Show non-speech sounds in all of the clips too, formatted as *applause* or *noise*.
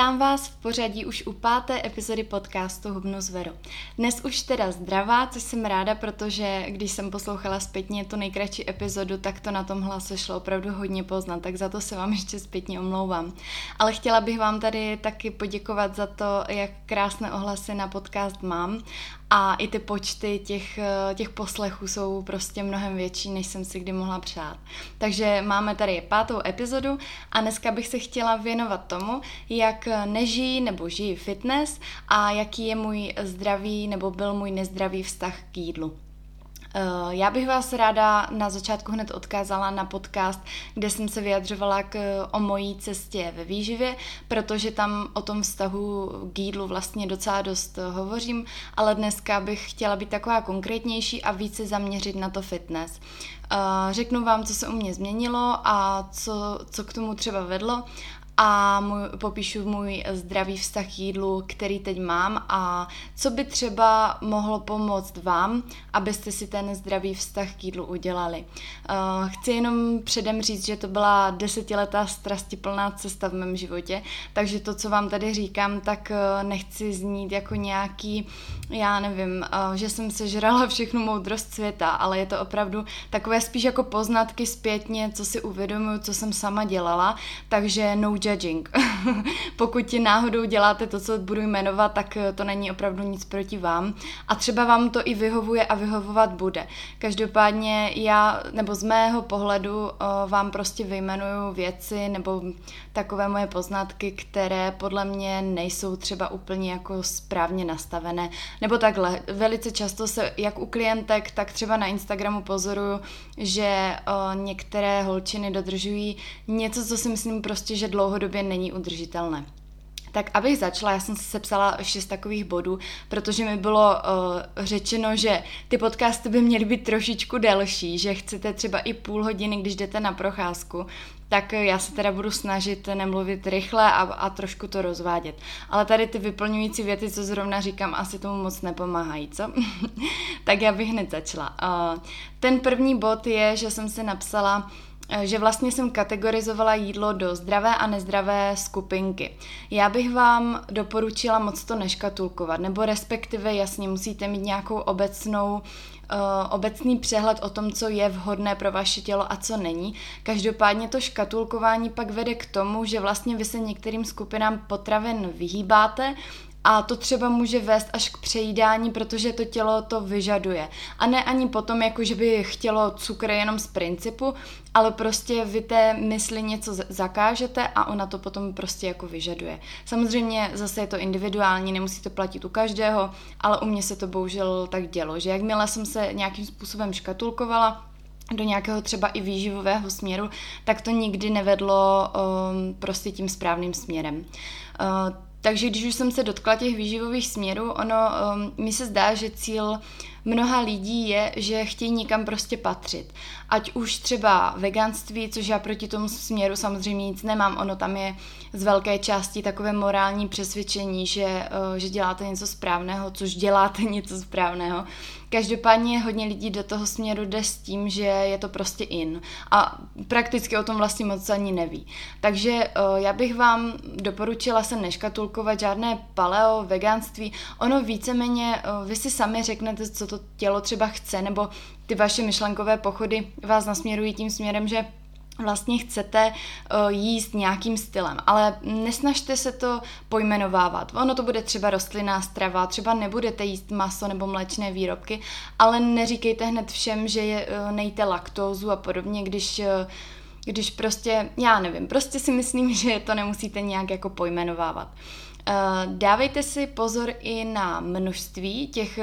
Vítám vás v pořadí už u páté epizody podcastu Hubnu zveru. Dnes už teda zdravá, což jsem ráda, protože když jsem poslouchala zpětně tu nejkratší epizodu, tak to na tom hlase šlo opravdu hodně poznat, tak za to se vám ještě zpětně omlouvám. Ale chtěla bych vám tady taky poděkovat za to, jak krásné ohlasy na podcast mám a i ty počty těch, těch poslechů jsou prostě mnohem větší, než jsem si kdy mohla přát. Takže máme tady pátou epizodu a dneska bych se chtěla věnovat tomu, jak nežijí nebo žijí fitness a jaký je můj zdravý nebo byl můj nezdravý vztah k jídlu. Eh, já bych vás ráda na začátku hned odkázala na podcast, kde jsem se vyjadřovala k, o mojí cestě ve výživě, protože tam o tom vztahu k jídlu vlastně docela dost hovořím, ale dneska bych chtěla být taková konkrétnější a více zaměřit na to fitness. Eh, řeknu vám, co se u mě změnilo a co, co k tomu třeba vedlo a můj, popíšu můj zdravý vztah k jídlu, který teď mám. A co by třeba mohlo pomoct vám, abyste si ten zdravý vztah k jídlu udělali. Uh, chci jenom předem říct, že to byla desetiletá strastiplná cesta v mém životě, takže to, co vám tady říkám, tak uh, nechci znít jako nějaký, já nevím, uh, že jsem sežrala všechnu moudrost světa, ale je to opravdu takové spíš jako poznatky zpětně, co si uvědomuju, co jsem sama dělala, takže no judging. *laughs* Pokud ti náhodou děláte to, co budu jmenovat, tak eh, to není opravdu nic proti vám. A třeba vám to i vyhovuje a vyhovovat bude. Každopádně já, nebo z mého pohledu, eh, vám prostě vyjmenuju věci nebo takové moje poznatky, které podle mě nejsou třeba úplně jako správně nastavené. Nebo takhle, velice často se jak u klientek, tak třeba na Instagramu pozoruju, že o, některé holčiny dodržují něco, co si myslím prostě, že dlouhodobě není udržitelné. Tak abych začala, já jsem si sepsala šest takových bodů, protože mi bylo uh, řečeno, že ty podcasty by měly být trošičku delší, že chcete třeba i půl hodiny, když jdete na procházku, tak já se teda budu snažit nemluvit rychle a, a trošku to rozvádět. Ale tady ty vyplňující věty, co zrovna říkám, asi tomu moc nepomáhají, co? *laughs* tak já bych hned začala. Uh, ten první bod je, že jsem si napsala, že vlastně jsem kategorizovala jídlo do zdravé a nezdravé skupinky. Já bych vám doporučila moc to neškatulkovat, nebo respektive jasně musíte mít nějakou obecnou uh, obecný přehled o tom, co je vhodné pro vaše tělo a co není. Každopádně to škatulkování pak vede k tomu, že vlastně vy se některým skupinám potravin vyhýbáte a to třeba může vést až k přejídání, protože to tělo to vyžaduje. A ne ani potom, jako že by chtělo cukr jenom z principu, ale prostě vy té mysli něco zakážete a ona to potom prostě jako vyžaduje. Samozřejmě zase je to individuální, nemusí to platit u každého, ale u mě se to bohužel tak dělo, že jakmile jsem se nějakým způsobem škatulkovala, do nějakého třeba i výživového směru, tak to nikdy nevedlo um, prostě tím správným směrem. Uh, takže když už jsem se dotkla těch výživových směrů, ono um, mi se zdá, že cíl mnoha lidí je, že chtějí někam prostě patřit. Ať už třeba veganství, což já proti tomu směru samozřejmě nic nemám, ono tam je z velké části takové morální přesvědčení, že, uh, že děláte něco správného, což děláte *laughs* něco správného. Každopádně hodně lidí do toho směru jde s tím, že je to prostě in a prakticky o tom vlastně moc ani neví. Takže uh, já bych vám doporučila se neškatulkovat žádné paleo, veganství. Ono víceméně, uh, vy si sami řeknete, co to tělo třeba chce, nebo ty vaše myšlenkové pochody vás nasměrují tím směrem, že vlastně chcete uh, jíst nějakým stylem, ale nesnažte se to pojmenovávat. Ono to bude třeba rostlinná strava, třeba nebudete jíst maso nebo mléčné výrobky, ale neříkejte hned všem, že je, uh, nejte laktózu a podobně, když uh, když prostě, já nevím, prostě si myslím, *laughs* že to nemusíte nějak jako pojmenovávat. Dávejte si pozor i na množství těch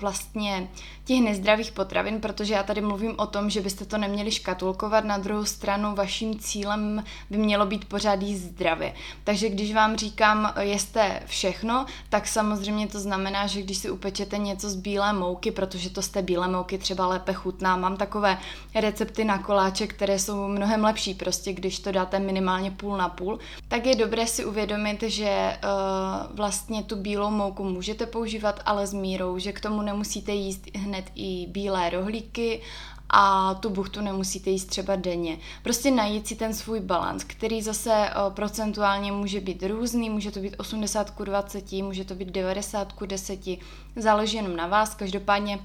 vlastně těch nezdravých potravin, protože já tady mluvím o tom, že byste to neměli škatulkovat, na druhou stranu vaším cílem by mělo být pořád jíst zdravě. Takže když vám říkám, jeste všechno, tak samozřejmě to znamená, že když si upečete něco z bílé mouky, protože to z té bílé mouky třeba lépe chutná, mám takové recepty na koláče, které jsou mnohem lepší, prostě když to dáte minimálně půl na půl, tak je dobré si uvědomit, že uh, vlastně tu bílou mouku můžete používat, ale s mírou, že k tomu nemusíte jíst hned hned i bílé rohlíky a tu buchtu nemusíte jíst třeba denně. Prostě najít si ten svůj balans, který zase procentuálně může být různý, může to být 80 k 20, může to být 90 k 10, záleží jenom na vás, každopádně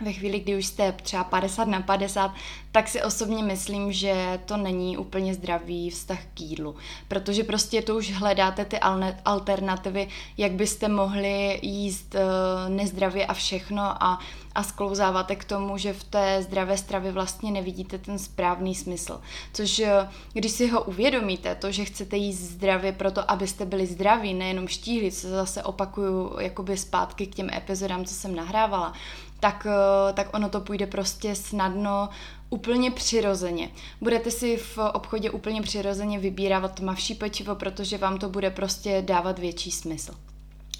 ve chvíli, kdy už jste třeba 50 na 50, tak si osobně myslím, že to není úplně zdravý vztah k jídlu, protože prostě to už hledáte ty alternativy, jak byste mohli jíst eh, nezdravě a všechno a, a sklouzáváte k tomu, že v té zdravé stravě vlastně nevidíte ten správný smysl. Což eh, když si ho uvědomíte, to, že chcete jíst zdravě proto, abyste byli zdraví, nejenom štíhli, co zase opakuju jakoby zpátky k těm epizodám, co jsem nahrávala, tak, eh, tak ono to půjde prostě snadno úplně přirozeně. Budete si v obchodě úplně přirozeně vybírat tmavší pečivo, protože vám to bude prostě dávat větší smysl.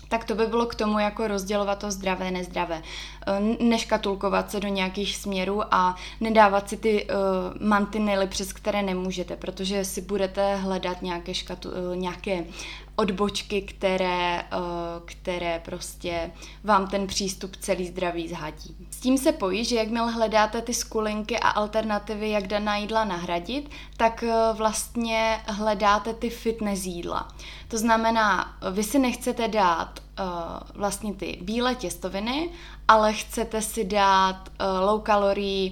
Tak to by bylo k tomu, jako rozdělovat to zdravé, nezdravé. Eh, neškatulkovat se do nějakých směrů a nedávat si ty uh, mantinely, přes které nemůžete, protože si budete hledat nějaké, škatu, uh, nějaké odbočky, které, uh, které prostě vám ten přístup celý zdraví zhadí. S tím se pojí, že jakmile hledáte ty skulinky a alternativy, jak daná jídla nahradit, tak uh, vlastně hledáte ty fitness jídla. To znamená, vy si nechcete dát uh, vlastně ty bílé těstoviny, ale chcete si dát low calorie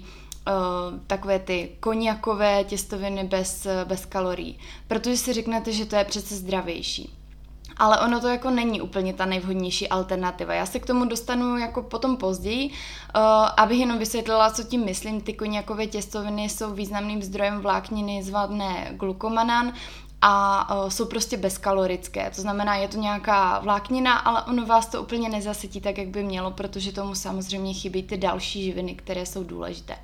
Uh, takové ty koniakové těstoviny bez, bez kalorií, protože si řeknete, že to je přece zdravější. Ale ono to jako není úplně ta nejvhodnější alternativa. Já se k tomu dostanu jako potom později, uh, abych jenom vysvětlila, co tím myslím. Ty koniakové těstoviny jsou významným zdrojem vlákniny zvané glukomanan a uh, jsou prostě bezkalorické. To znamená, je to nějaká vláknina, ale ono vás to úplně nezasytí tak, jak by mělo, protože tomu samozřejmě chybí ty další živiny, které jsou důležité.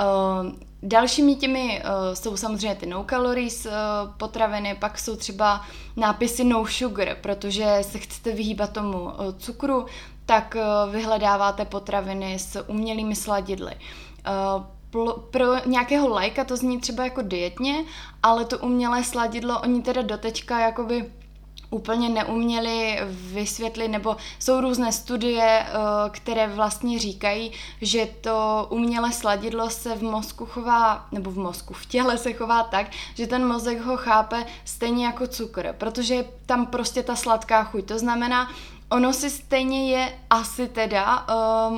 Uh, dalšími těmi uh, jsou samozřejmě ty no calories uh, potraviny, pak jsou třeba nápisy no sugar, protože se chcete vyhýbat tomu uh, cukru, tak uh, vyhledáváte potraviny s umělými sladidly. Uh, pro nějakého lajka to zní třeba jako dietně, ale to umělé sladidlo oni teda dotečka jakoby úplně neuměli vysvětlit, nebo jsou různé studie, eh, které vlastně říkají, že to umělé sladidlo se v mozku chová, nebo v mozku, v těle se chová tak, že ten mozek ho chápe stejně jako cukr, protože tam prostě ta sladká chuť. To znamená, Ono si stejně je asi teda,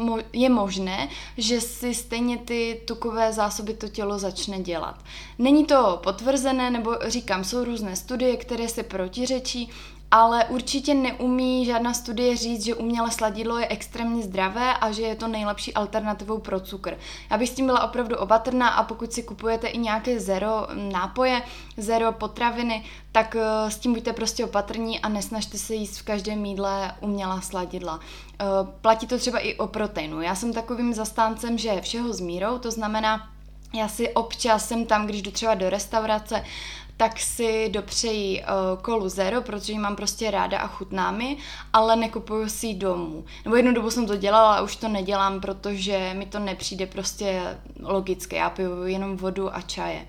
uh, je možné, že si stejně ty tukové zásoby to tělo začne dělat. Není to potvrzené, nebo říkám, jsou různé studie, které se protiřečí, ale určitě neumí žádná studie říct, že umělé sladidlo je extrémně zdravé a že je to nejlepší alternativou pro cukr. Já bych s tím byla opravdu opatrná a pokud si kupujete i nějaké zero nápoje, zero potraviny, tak eh, s tím buďte prostě opatrní a nesnažte se jíst v každém jídle umělá sladidla. Eh, platí to třeba i o proteinu. Já jsem takovým zastáncem, že všeho s mírou, to znamená, já si občas jsem tam, když jdu třeba do restaurace, tak si dopřeji uh, kolu zero, protože ji mám prostě ráda a chutná mi, ale nekupuju si ji domů. Nebo jednu dobu jsem to dělala a už to nedělám, protože mi to nepřijde prostě logické. Já piju jenom vodu a čaje.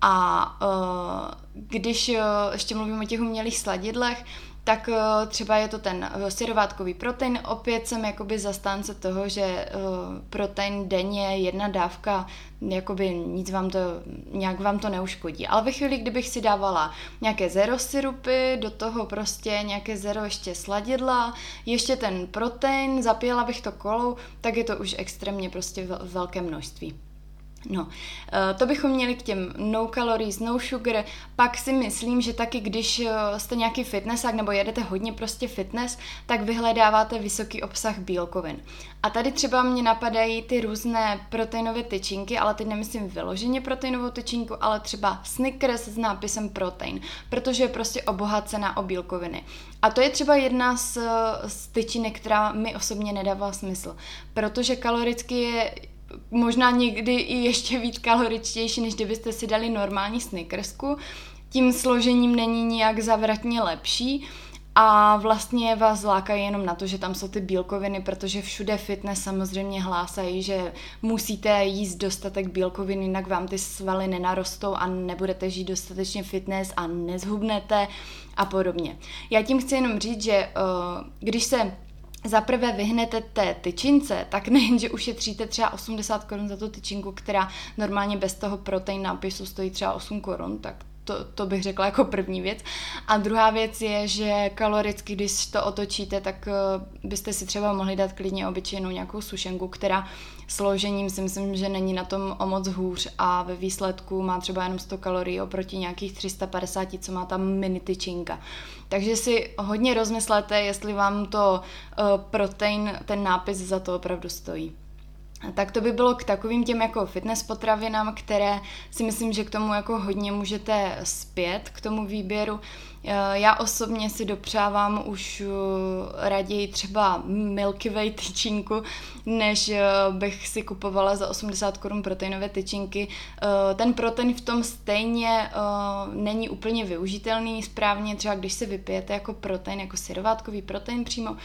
A uh, když uh, ještě mluvím o těch umělých sladidlech, tak uh, třeba je to ten uh, syrovátkový protein. Opět jsem jakoby zastánce toho, že uh, protein denně jedna dávka, jakoby nic vám to, nějak vám to neuškodí. Ale ve chvíli, kdybych si dávala nějaké zero syrupy, do toho prostě nějaké zero ještě sladidla, ještě ten protein, zapíjela bych to kolou, tak je to už extrémně prostě velké množství. No, eh, to bychom měli k těm no calories, no sugar. Pak si myslím, že taky, když eh, jste nějaký fitnessák nebo jedete hodně prostě fitness, tak vyhledáváte vysoký obsah bílkovin. A tady třeba mě napadají ty různé proteinové tyčinky, ale teď nemyslím vyloženě proteinovou tyčinku, ale třeba Snickers s nápisem protein, protože je prostě obohacená o bílkoviny. A to je třeba jedna z, z tyčinek, která mi osobně nedává smysl, protože kaloricky je možná někdy i ještě víc kaloričtější, než kdybyste si dali normální snickersku. Tím složením není nijak zavratně lepší a vlastně vás lákají jenom na to, že tam jsou ty bílkoviny, protože všude fitness samozřejmě hlásají, že musíte jíst dostatek bílkovin, jinak vám ty svaly nenarostou a nebudete žít dostatečně fitness a nezhubnete a podobně. Já tím chci jenom říct, že uh, když se za prvé vyhnete té tyčince, tak nejenže ušetříte třeba 80 korun za tu tyčinku, která normálně bez toho protein nápisu stojí třeba 8 korun, tak to, to bych řekla jako první věc. A druhá věc je, že kaloricky, když to otočíte, tak uh, byste si třeba mohli dát klidně obyčejnou nějakou sušenku, která složením si myslím, že není na tom o moc hůř a ve výsledku má třeba jenom 100 kalorií oproti nějakých 350, co má tam mini tyčinka. Takže si hodně rozmyslete, jestli vám to uh, protein, ten nápis za to opravdu stojí. Tak to by bylo k takovým těm jako fitness potravinám, které si myslím, že k tomu jako hodně můžete zpět, k tomu výběru. Eh, já osobně si dopřávám už eh, raději třeba Milky Way tyčinku, než eh, bych si kupovala za 80 korun proteinové tyčinky. Ten protein v tom stejně není úplně využitelný správně, třeba když se vypijete jako protein, jako syrovátkový protein přímo,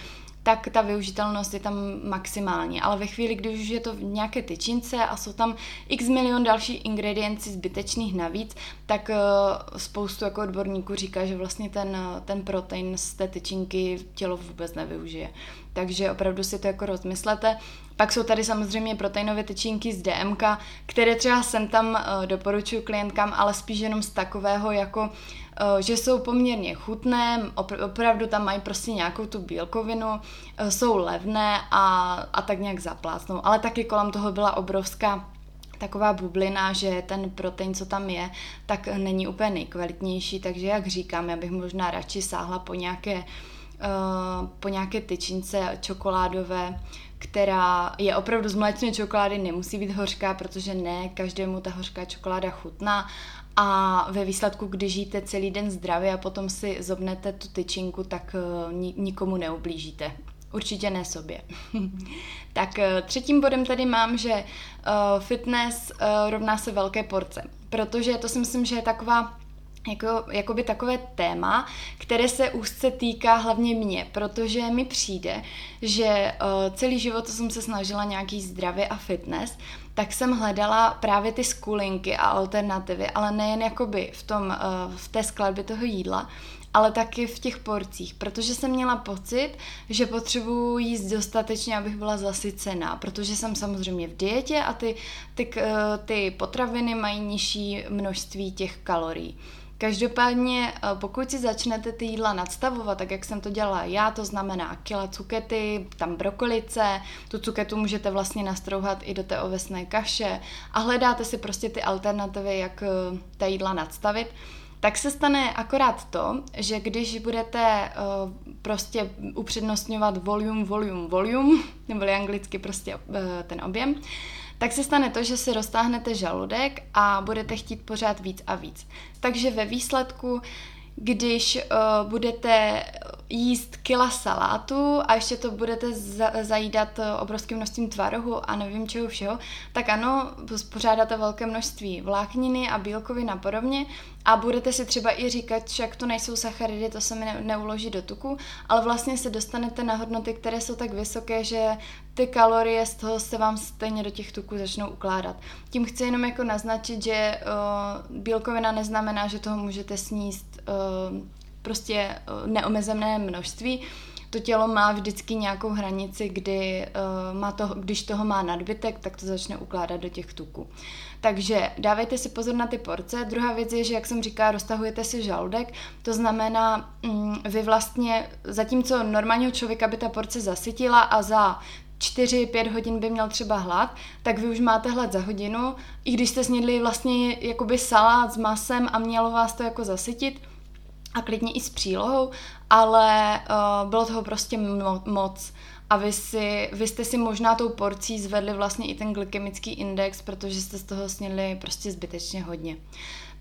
tak ta využitelnost je tam maximální. Ale ve chvíli, kdy už je to v nějaké tyčince a jsou tam x milion dalších ingrediencí zbytečných navíc, tak uh, spoustu jako odborníků říká, že vlastně ten, ten protein z té tyčinky tělo vůbec nevyužije. Takže opravdu si to jako rozmyslete. Pak jsou tady samozřejmě proteinové tyčinky z DMK, které třeba sem tam uh, doporučuji klientkám, ale spíš jenom z takového jako Eh, že jsou poměrně chutné, opravdu tam mají prostě nějakou tu bílkovinu, eh, jsou levné a, a tak nějak zaplácnou. Ale taky kolem toho byla obrovská taková bublina, že ten protein, co tam je, tak není úplně nejkvalitnější, takže jak říkám, já bych možná radši sáhla po nějaké, uh, po nějaké tyčince čokoládové, která je opravdu z mléčné čokolády, nemusí být hořká, protože ne každému ta hořká čokoláda chutná a ve výsledku, když žijete celý den zdravě a potom si zobnete tu tyčinku, tak uh, nikomu neublížíte. Určitě ne sobě. *laughs* tak uh, třetím bodem tady mám, že uh, fitness rovná se velké porce. Protože to si myslím, že je taková jako, jakoby takové téma, které se úzce týká hlavně mě, protože mi přijde, že uh, celý život jsem se snažila nějaký zdravě a fitness, tak jsem hledala právě ty skulinky a alternativy, ale nejen jakoby v, tom, uh, v té skladbě toho jídla, ale taky v těch porcích, protože jsem měla pocit, že potřebuji jíst dostatečně, abych byla zasycená, protože jsem samozřejmě v dietě a ty, ty, ty, ty potraviny mají nižší množství těch kalorií. Každopádně, eh, pokud si začnete ty jídla nadstavovat, tak jak jsem to dělala já, to znamená kila cukety, tam brokolice, tu cuketu můžete vlastně nastrouhat i do té ovesné kaše a hledáte si prostě ty alternativy, jak eh, ta jídla nadstavit, tak se stane akorát to, že když budete uh, prostě upřednostňovat volume, volume, volume, *laughs* nebo anglicky prostě ten objem, tak se stane to, že si roztáhnete žaludek a budete chtít pořád víc a víc. Takže ve výsledku, když uh, budete jíst kila salátu a ještě to budete za, zajídat eh, obrovským množstvím tvarohu a nevím čeho všeho, tak ano, pořádáte velké množství vlákniny a bílkovin a podobně a budete si třeba i říkat, že jak to nejsou sacharidy, to se mi ne, neuloží do tuku, ale vlastně se dostanete na hodnoty, které jsou tak vysoké, že ty kalorie z toho se vám stejně do těch tuků začnou ukládat. Tím chci jenom jako naznačit, že uh, bílkovina neznamená, že toho můžete sníst uh, prostě eh, neomezené množství. To tělo má vždycky nějakou hranici, kdy uh, má to, když toho má nadbytek, tak to začne ukládat do těch tuků. Takže dávejte si pozor na ty porce. Druhá věc je, že, jak jsem říkala, roztahujete si žaludek. To znamená, mm, vy vlastně, zatímco normálního člověka by ta porce zasytila a za 4-5 hodin by měl třeba hlad, tak vy už máte hlad za hodinu, i když jste snědli vlastně jakoby salát s masem a mělo vás to jako zasytit, a klidně i s přílohou, ale uh, bylo toho prostě mo- moc. A vy, si, vy jste si možná tou porcí zvedli vlastně i ten glykemický index, protože jste z toho snědli prostě zbytečně hodně.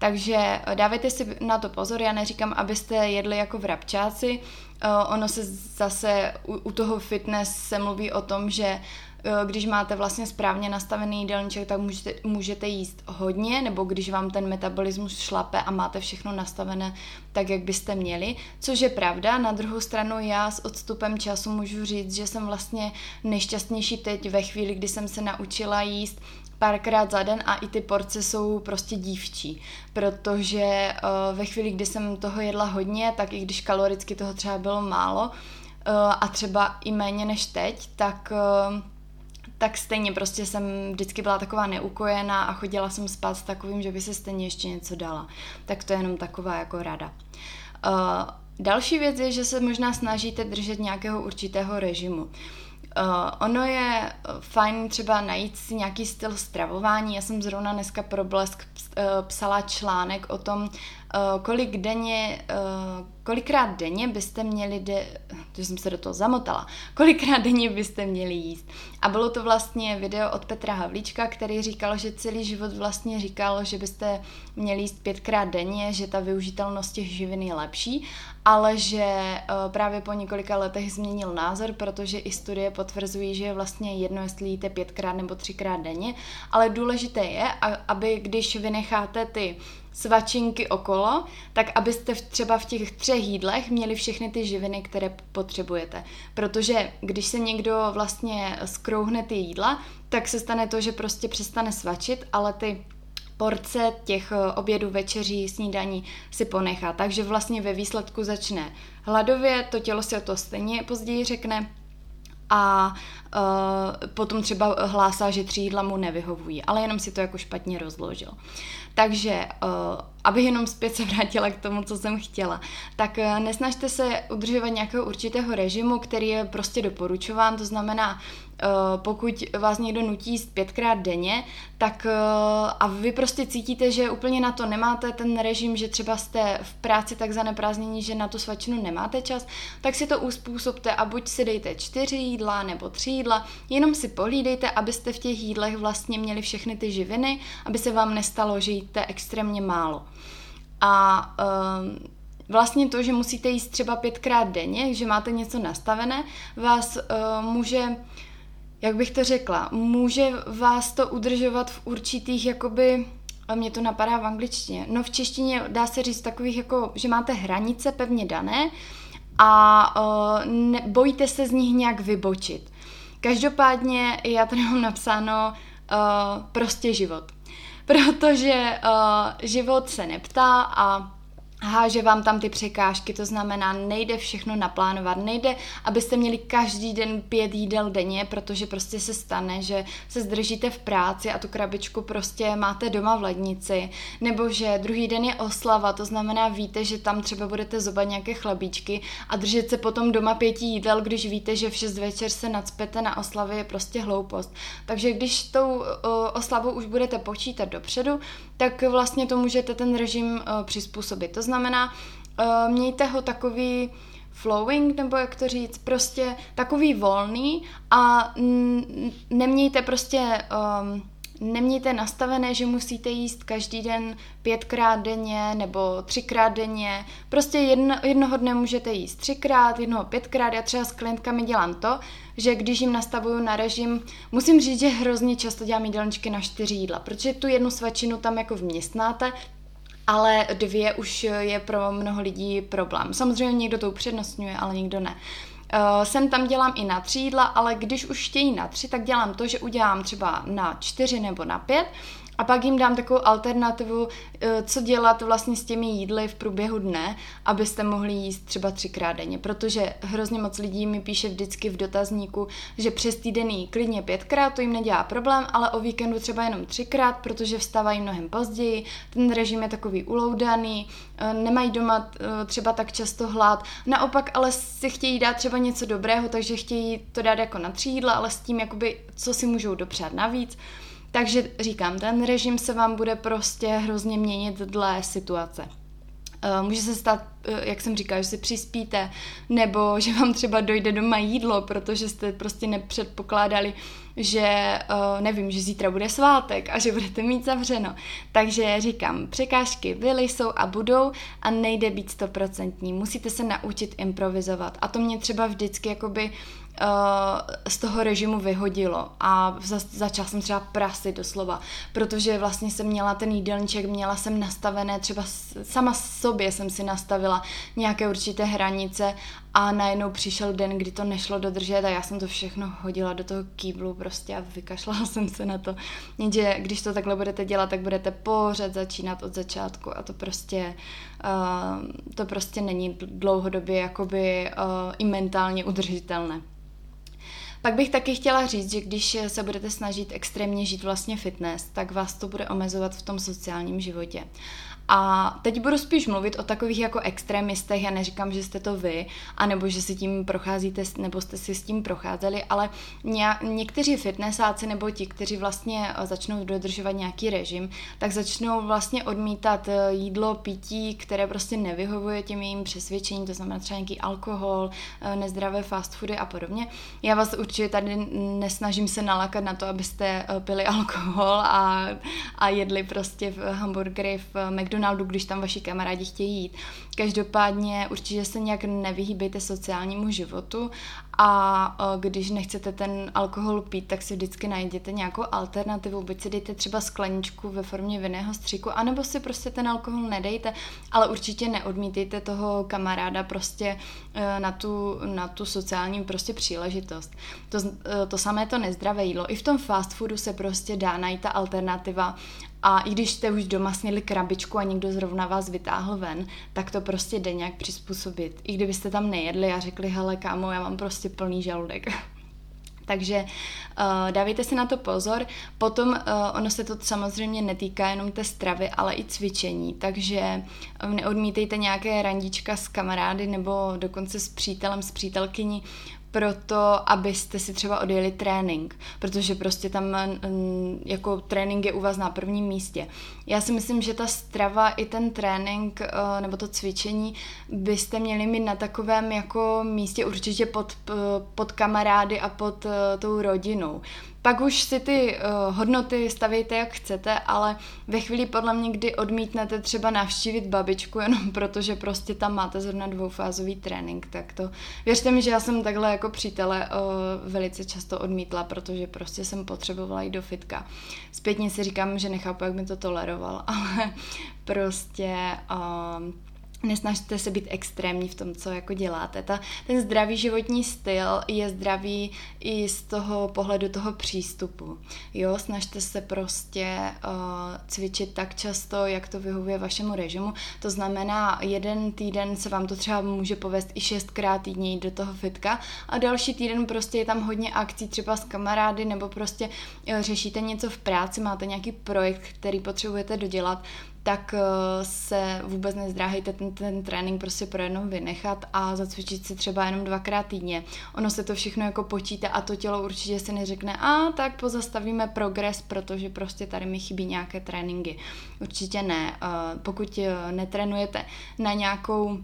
Takže eh, dávejte si na to pozor, já neříkám, abyste jedli jako vrabčáci, uh, ono se zase u, u toho fitness se mluví o tom, že Eh, když máte vlastně správně nastavený jídelníček, tak můžete, můžete jíst hodně, nebo když vám ten metabolismus šlape a máte všechno nastavené tak, jak byste měli, což je pravda. Na druhou stranu já s odstupem času můžu říct, že jsem vlastně nejšťastnější teď ve chvíli, kdy jsem se naučila jíst párkrát za den a i ty porce jsou prostě dívčí, protože uh, ve chvíli, kdy jsem toho jedla hodně, tak i když kaloricky toho třeba bylo málo, a třeba i méně než teď, tak tak stejně prostě jsem vždycky byla taková neukojená a chodila jsem spát s takovým, že by se stejně ještě něco dala. Tak to je jenom taková jako rada. Uh, další věc je, že se možná snažíte držet nějakého určitého režimu. Uh, ono je fajn třeba najít si nějaký styl stravování. Já jsem zrovna dneska pro Blesk psala článek o tom, kolik denně, uh, kolikrát denně byste měli, de, to jsem se do toho zamotala, kolikrát denně byste měli jíst. A bylo to vlastně video od Petra Havlíčka, který říkal, že celý život vlastně říkal, že byste měli jíst pětkrát denně, že ta využitelnost těch živin je lepší, ale že uh, právě po několika letech změnil názor, protože i studie potvrzují, že je vlastně jedno, jestli jíte pětkrát nebo třikrát denně, ale důležité je, aby když vynecháte ty svačinky okolo, tak abyste třeba v těch třech jídlech měli všechny ty živiny, které potřebujete. Protože když se někdo vlastně skrouhne ty jídla, tak se stane to, že prostě přestane svačit, ale ty porce těch eh, obědů, večeří, snídaní si ponechá. Takže vlastně ve výsledku začne hladově, to tělo si o to stejně později řekne, a uh, potom třeba hlásá, že tři jídla mu nevyhovují, ale jenom si to jako špatně rozložil. Takže, uh, abych jenom zpět se vrátila k tomu, co jsem chtěla, tak uh, nesnažte se udržovat nějakého určitého režimu, který je prostě doporučován, to znamená, pokud vás někdo nutí jíst pětkrát denně, tak eh, a vy prostě cítíte, že úplně na to nemáte ten režim, že třeba jste v práci tak zaneprázdnění, že na tu svačinu nemáte čas, tak si to uspůsobte a buď si dejte čtyři jídla nebo tři jídla, jenom si pohlídejte, abyste v těch jídlech vlastně měli všechny ty živiny, aby se vám nestalo, že jíte extrémně málo. A um, vlastně to, že musíte jíst třeba pětkrát denně, že máte něco nastavené, vás uh, může jak bych to řekla, může vás to udržovat v určitých jakoby a mě to napadá v angličtině. No v češtině dá se říct takových jako, že máte hranice pevně dané a uh, ne, bojíte se z nich nějak vybočit. Každopádně já tady mám napsáno uh, prostě život. Protože uh, život se neptá a háže vám tam ty překážky, to znamená, nejde všechno naplánovat, nejde, abyste měli každý den pět jídel denně, protože prostě se stane, že se zdržíte v práci a tu krabičku prostě máte doma v lednici, nebo že druhý den je oslava, to znamená, víte, že tam třeba budete zobat nějaké chlebíčky a držet se potom doma pěti jídel, když víte, že v 6 večer se nadspete na oslavě, je prostě hloupost. Takže když tou oslavou už budete počítat dopředu, tak vlastně to můžete ten režim přizpůsobit. To znamená, uh, mějte ho takový flowing, nebo jak to říct, prostě takový volný a nemějte prostě um, nemějte nastavené, že musíte jíst každý den pětkrát denně nebo třikrát denně. Prostě jedno, jednoho dne můžete jíst třikrát, jednoho pětkrát. Já třeba s klientkami dělám to, že když jim nastavuju na režim, musím říct, že hrozně často dělám jídelníčky na čtyři jídla, protože tu jednu svačinu tam jako vměstnáte, ale dvě už je pro mnoho lidí problém. Samozřejmě někdo to upřednostňuje, ale někdo ne. Uh, sem tam dělám i na tři jídla, ale když už chtějí na tři, tak dělám to, že udělám třeba na čtyři nebo na pět a pak jim dám takovou alternativu, eh, co dělat vlastně s těmi jídly v průběhu dne, abyste mohli jíst třeba třikrát denně, protože hrozně moc lidí mi píše vždycky v dotazníku, že přes týden jí klidně pětkrát, to jim nedělá problém, ale o víkendu třeba jenom třikrát, protože vstávají mnohem později, ten režim je takový uloudaný, eh, nemají doma eh, třeba tak často hlad, naopak ale si chtějí dát třeba něco dobrého, takže chtějí to dát jako na tři jídla, ale s tím jakoby, co si můžou dopřát navíc. Takže říkám, ten režim se vám bude prostě hrozně měnit dle situace. Eh, může se stát, eh, jak jsem říkala, že si přispíte, nebo že vám třeba dojde doma jídlo, protože jste prostě nepředpokládali, že eh, nevím, že zítra bude svátek a že budete mít zavřeno. Takže říkám, překážky byly, jsou a budou a nejde být stoprocentní. Musíte se naučit improvizovat. A to mě třeba vždycky jakoby Eh, z toho režimu vyhodilo a za, začala jsem třeba prasit doslova, protože vlastně jsem měla ten jídelníček, měla jsem nastavené třeba sama sobě jsem si nastavila nějaké určité hranice a najednou přišel den, kdy to nešlo dodržet a já jsem to všechno hodila do toho kýblu prostě a vykašlala *laughs* jsem se na to. Jenže když to takhle budete dělat, tak budete pořád začínat od začátku a to prostě uh, to prostě není dlouhodobě jakoby uh, i mentálně udržitelné. Pak bych taky chtěla říct, že když se budete snažit extrémně žít vlastně fitness, tak vás to bude omezovat v tom sociálním životě. A teď budu spíš mluvit o takových jako extremistech, já neříkám, že jste to vy, anebo že si tím procházíte, nebo jste si s tím procházeli, ale ně, někteří fitnessáci nebo ti, kteří vlastně eh, začnou dodržovat nějaký režim, tak začnou vlastně odmítat eh, jídlo, pití, které prostě nevyhovuje těm jejím přesvědčení, to znamená třeba nějaký alkohol, eh, nezdravé fast foody a podobně. Já vás určitě tady nesnažím se nalakat na to, abyste pili *laughs* alkohol a, a jedli prostě v hamburgery v McDonald's McDonaldu, když tam vaši kamarádi chtějí jít. Každopádně určitě se nějak nevyhýbejte sociálnímu životu a když nechcete ten alkohol pít, tak si vždycky najděte nějakou alternativu. Buď si dejte třeba skleničku ve formě vinného stříku, anebo si prostě ten alkohol nedejte, ale určitě neodmítejte toho kamaráda prostě e, na tu, na tu sociální prostě příležitost. To, e, to samé to nezdravé jídlo. I v tom fast foodu se prostě dá najít ta alternativa a i když jste už doma sněli krabičku a někdo zrovna vás vytáhl ven, tak to prostě jde nějak přizpůsobit. I kdybyste tam nejedli a řekli, hele kámo, já mám prostě plný žaludek. *laughs* Takže uh, dávejte si na to pozor. Potom uh, ono se to samozřejmě netýká jenom té stravy, ale i cvičení. Takže uh, neodmítejte nějaké randička s kamarády nebo dokonce s přítelem, s přítelkyní proto, abyste si třeba odjeli trénink, protože prostě tam mm, jako trénink je u vás na prvním místě. Já si myslím, že ta strava i ten trénink eh, nebo to cvičení byste měli mít na takovém jako místě určitě pod, pod kamarády a pod eh, tou rodinou. Pak už si ty uh, hodnoty stavíte jak chcete, ale ve chvíli podle mě, kdy odmítnete třeba navštívit babičku jenom *laughs* protože prostě tam máte zrovna dvoufázový trénink, tak to věřte mi, že já jsem takhle jako přítele uh, velice často odmítla, protože prostě jsem potřebovala jít do fitka. Zpětně si říkám, že nechápu, jak mi to toleroval, *laughs* ale prostě uh, nesnažte se být extrémní v tom, co jako děláte. Ta, ten zdravý životní styl je zdravý i z toho pohledu toho přístupu. Jo, snažte se prostě uh, cvičit tak často, jak to vyhovuje vašemu režimu. To znamená, jeden týden se vám to třeba může povést i šestkrát týdně jít do toho fitka a další týden prostě je tam hodně akcí třeba s kamarády nebo prostě uh, řešíte něco v práci, máte nějaký projekt, který potřebujete dodělat, tak eh, se vůbec nezdráhejte ten, ten trénink prostě pro jednou vynechat a zacvičit si třeba jenom dvakrát týdně. Ono se to všechno jako počítá a to tělo určitě si neřekne, a tak pozastavíme progres, protože prostě tady mi chybí nějaké tréninky. Určitě ne. Eh, pokud eh, netrénujete na nějakou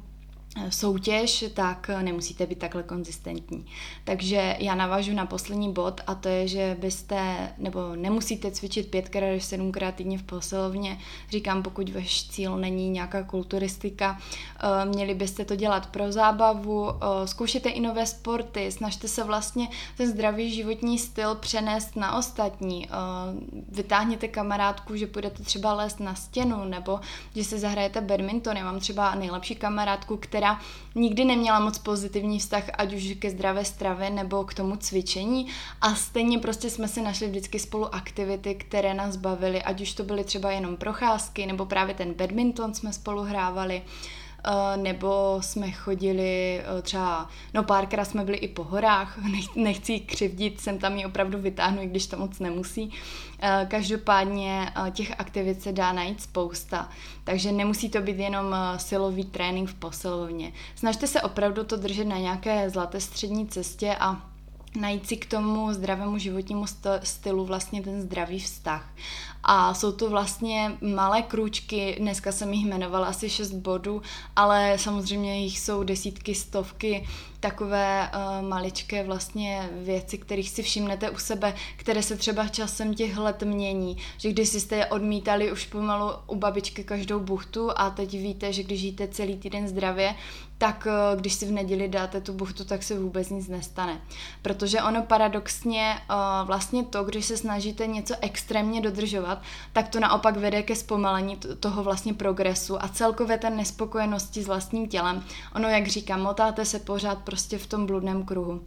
soutěž, tak nemusíte být takhle konzistentní. Takže já navážu na poslední bod a to je, že byste, nebo nemusíte cvičit pětkrát až sedmkrát týdně v posilovně. Říkám, pokud váš cíl není nějaká kulturistika, eh, měli byste to dělat pro zábavu, eh, zkoušejte i nové sporty, snažte se vlastně ten zdravý životní styl přenést na ostatní. Eh, vytáhněte kamarádku, že půjdete třeba lézt na stěnu, nebo že se zahrajete badminton. Já mám třeba nejlepší kamarádku, která která nikdy neměla moc pozitivní vztah, ať už ke zdravé stravě nebo k tomu cvičení a stejně prostě jsme si našli vždycky spolu aktivity, které nás bavily, ať už to byly třeba jenom procházky nebo právě ten badminton jsme spolu hrávali. Eh, nebo jsme chodili eh, třeba, no párkrát jsme byli i po horách, *laughs* nechci křivdit, jsem tam ji opravdu vytáhnu, i když to moc nemusí. Eh, každopádně těch aktivit se dá najít spousta, takže nemusí to být jenom silový trénink v posilovně. Snažte se opravdu to držet na nějaké zlaté střední cestě a najít si k tomu zdravému životnímu stylu vlastně ten zdravý vztah. A jsou to vlastně malé krůčky, dneska jsem jich jmenovala asi 6 bodů, ale samozřejmě jich jsou desítky, stovky, takové uh, maličké vlastně věci, kterých si všimnete u sebe, které se třeba časem těch let mění. Že když jste je odmítali už pomalu u babičky každou buchtu a teď víte, že když jíte celý týden zdravě, tak uh, když si v neděli dáte tu buchtu, tak se vůbec nic nestane. Protože ono paradoxně uh, vlastně to, když se snažíte něco extrémně dodržovat, tak to naopak vede ke zpomalení toho vlastně progresu a celkově ten nespokojenosti s vlastním tělem. Ono, jak říkám, motáte se pořád prostě v tom bludném kruhu.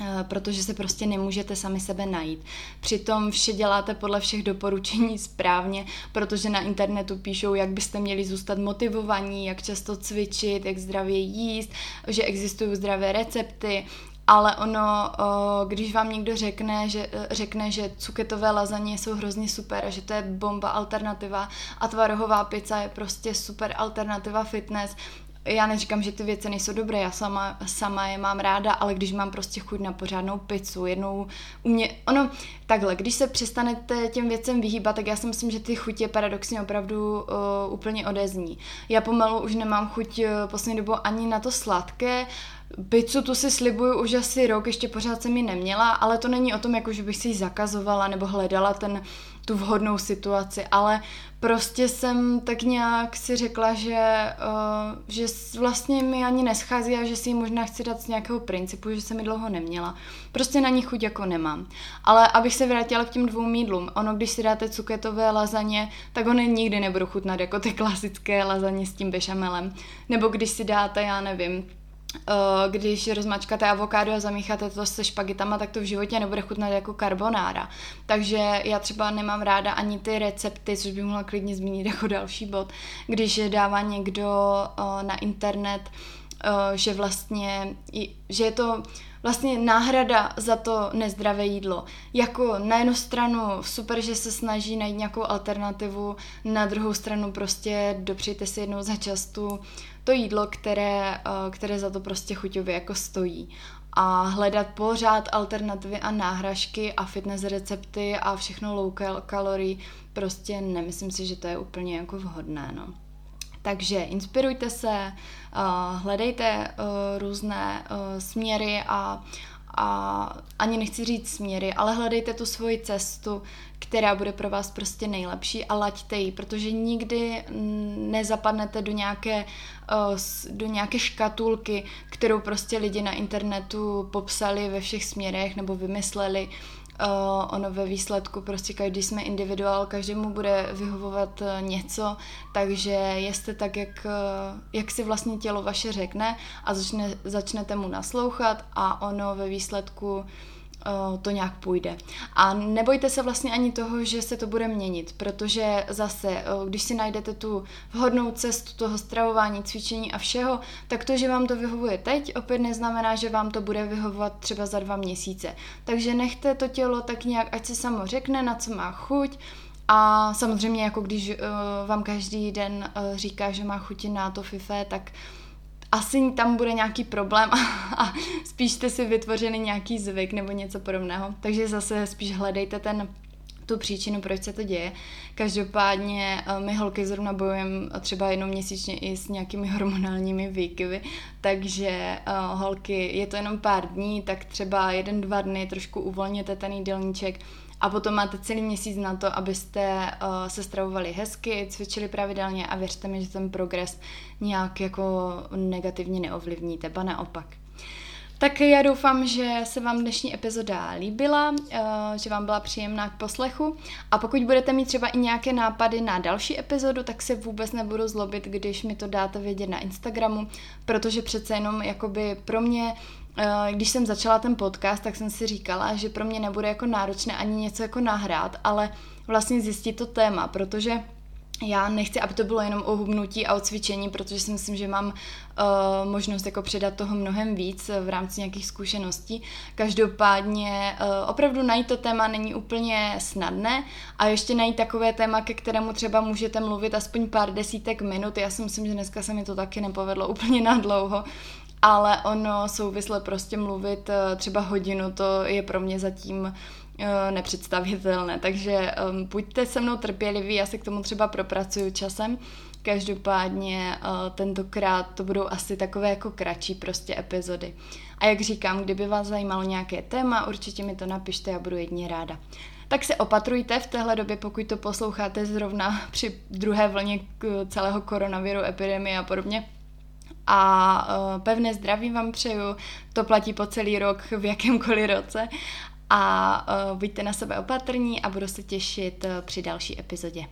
Eh, protože se prostě nemůžete sami sebe najít. Přitom vše děláte podle všech doporučení *laughs* správně, protože na internetu píšou, jak byste měli zůstat motivovaní, jak často cvičit, jak zdravě jíst, že existují zdravé recepty, ale ono, eh, když vám někdo řekne, že, eh, řekne, že cuketové lazaně jsou hrozně super a že to je bomba alternativa a tvarohová pizza je prostě super alternativa fitness, já neříkám, že ty věci nejsou dobré, já sama, sama je mám ráda, ale když mám prostě chuť na pořádnou pizzu, jednou u mě, ono, takhle, když se přestanete těm věcem vyhýbat, tak já si myslím, že ty chutě paradoxně opravdu uh, úplně odezní. Já pomalu už nemám chuť uh, poslední dobou ani na to sladké, Pizzu tu si slibuju už asi rok, ještě pořád jsem ji neměla, ale to není o tom, jako že bych si ji zakazovala nebo hledala ten tu vhodnou situaci, ale prostě jsem tak nějak si řekla, že, uh, že vlastně mi ani neschází a že si ji možná chci dát z nějakého principu, že jsem mi dlouho neměla. Prostě na ní chuť jako nemám. Ale abych se vrátila k těm dvou mídlům, ono když si dáte cuketové lazaně, tak ono nikdy nebudou chutnat jako ty klasické lazaně s tím bešamelem. Nebo když si dáte, já nevím, když rozmačkáte avokádo a zamícháte to se špagitama, tak to v životě nebude chutnat jako karbonára. Takže já třeba nemám ráda ani ty recepty, což bych mohla klidně zmínit jako další bod, když dává někdo eh, na internet, eh, že vlastně, že je to vlastně náhrada za to nezdravé jídlo. Jako na jednu stranu super, že se snaží najít nějakou alternativu, na druhou stranu prostě dopřejte si jednou za čas tu to jídlo, které, eh, které za to prostě chuťově jako stojí. A hledat pořád alternativy a náhražky a fitness recepty a všechno low calorie, prostě nemyslím si, že to je úplně jako vhodné, no. Takže inspirujte se, uh, hledejte uh, různé směry a, a ani nechci říct směry, ale hledejte tu svoji cestu, která bude pro vás prostě nejlepší a laďte ji, protože nikdy nezapadnete do nějaké, do nějaké škatulky, kterou prostě lidi na internetu popsali ve všech směrech nebo vymysleli Uh, ono ve výsledku prostě každý jsme individuál, každému bude vyhovovat uh, něco, takže jeste tak, jak, uh, jak si vlastně tělo vaše řekne a začne, začnete mu naslouchat a ono ve výsledku Eh, to nějak půjde. A nebojte se vlastně ani toho, že se to bude měnit, protože zase, eh, když si najdete tu vhodnou cestu toho stravování, cvičení a všeho, tak to, že vám to vyhovuje teď, opět neznamená, že vám to bude vyhovovat třeba za dva měsíce. Takže nechte to tělo tak nějak, ať se samo řekne, na co má chuť, a samozřejmě, jako když uh, vám každý den uh, říká, že má chuti na to fife, tak uh, asi tam bude nějaký problém a, spíš jste si vytvořili nějaký zvyk nebo něco podobného. Takže zase spíš hledejte ten tu příčinu, proč se to děje. Každopádně eh, my holky zrovna bojujeme třeba jenom měsíčně i s nějakými hormonálními výkyvy, takže uh, holky, je to jenom pár dní, tak třeba jeden, dva dny trošku uvolněte ten jídelníček, a potom máte celý měsíc na to, abyste se stravovali hezky, cvičili pravidelně a věřte mi, že ten progres nějak jako negativně neovlivníte, ba naopak. Tak já doufám, že se vám dnešní epizoda líbila, eh, že vám byla příjemná k poslechu. A pokud budete mít třeba i nějaké nápady na další epizodu, tak se vůbec nebudu zlobit, když mi to dáte vědět na Instagramu, protože přece jenom jakoby pro mě Eh, když jsem začala ten podcast, tak jsem si říkala, že pro mě nebude jako náročné ani něco jako nahrát, ale vlastně zjistit to téma, protože já nechci, aby to bylo jenom o hubnutí a o cvičení, protože si myslím, že mám uh, možnost jako předat toho mnohem víc v rámci nějakých zkušeností. Každopádně uh, opravdu najít to téma není úplně snadné a ještě najít takové téma, ke kterému třeba můžete mluvit aspoň pár desítek minut. Já si myslím, že dneska se mi to taky nepovedlo *laughs* úplně na dlouho, ale ono souvisle prostě mluvit eh, třeba hodinu, to je pro mě zatím eh, nepředstavitelné, takže um, buďte se mnou trpěliví, já se k tomu třeba propracuju časem, každopádně uh, tentokrát to budou asi takové jako kratší prostě epizody. A jak říkám, kdyby vás zajímalo nějaké téma, určitě mi to napište, já budu jedně ráda. Tak se opatrujte v téhle době, pokud to posloucháte zrovna *laughs* při druhé vlně celého koronaviru, epidemie a podobně a uh, pevné zdraví vám přeju, to platí po celý rok v jakémkoliv roce a uh, buďte na sebe opatrní a budu se těšit uh, při další epizodě.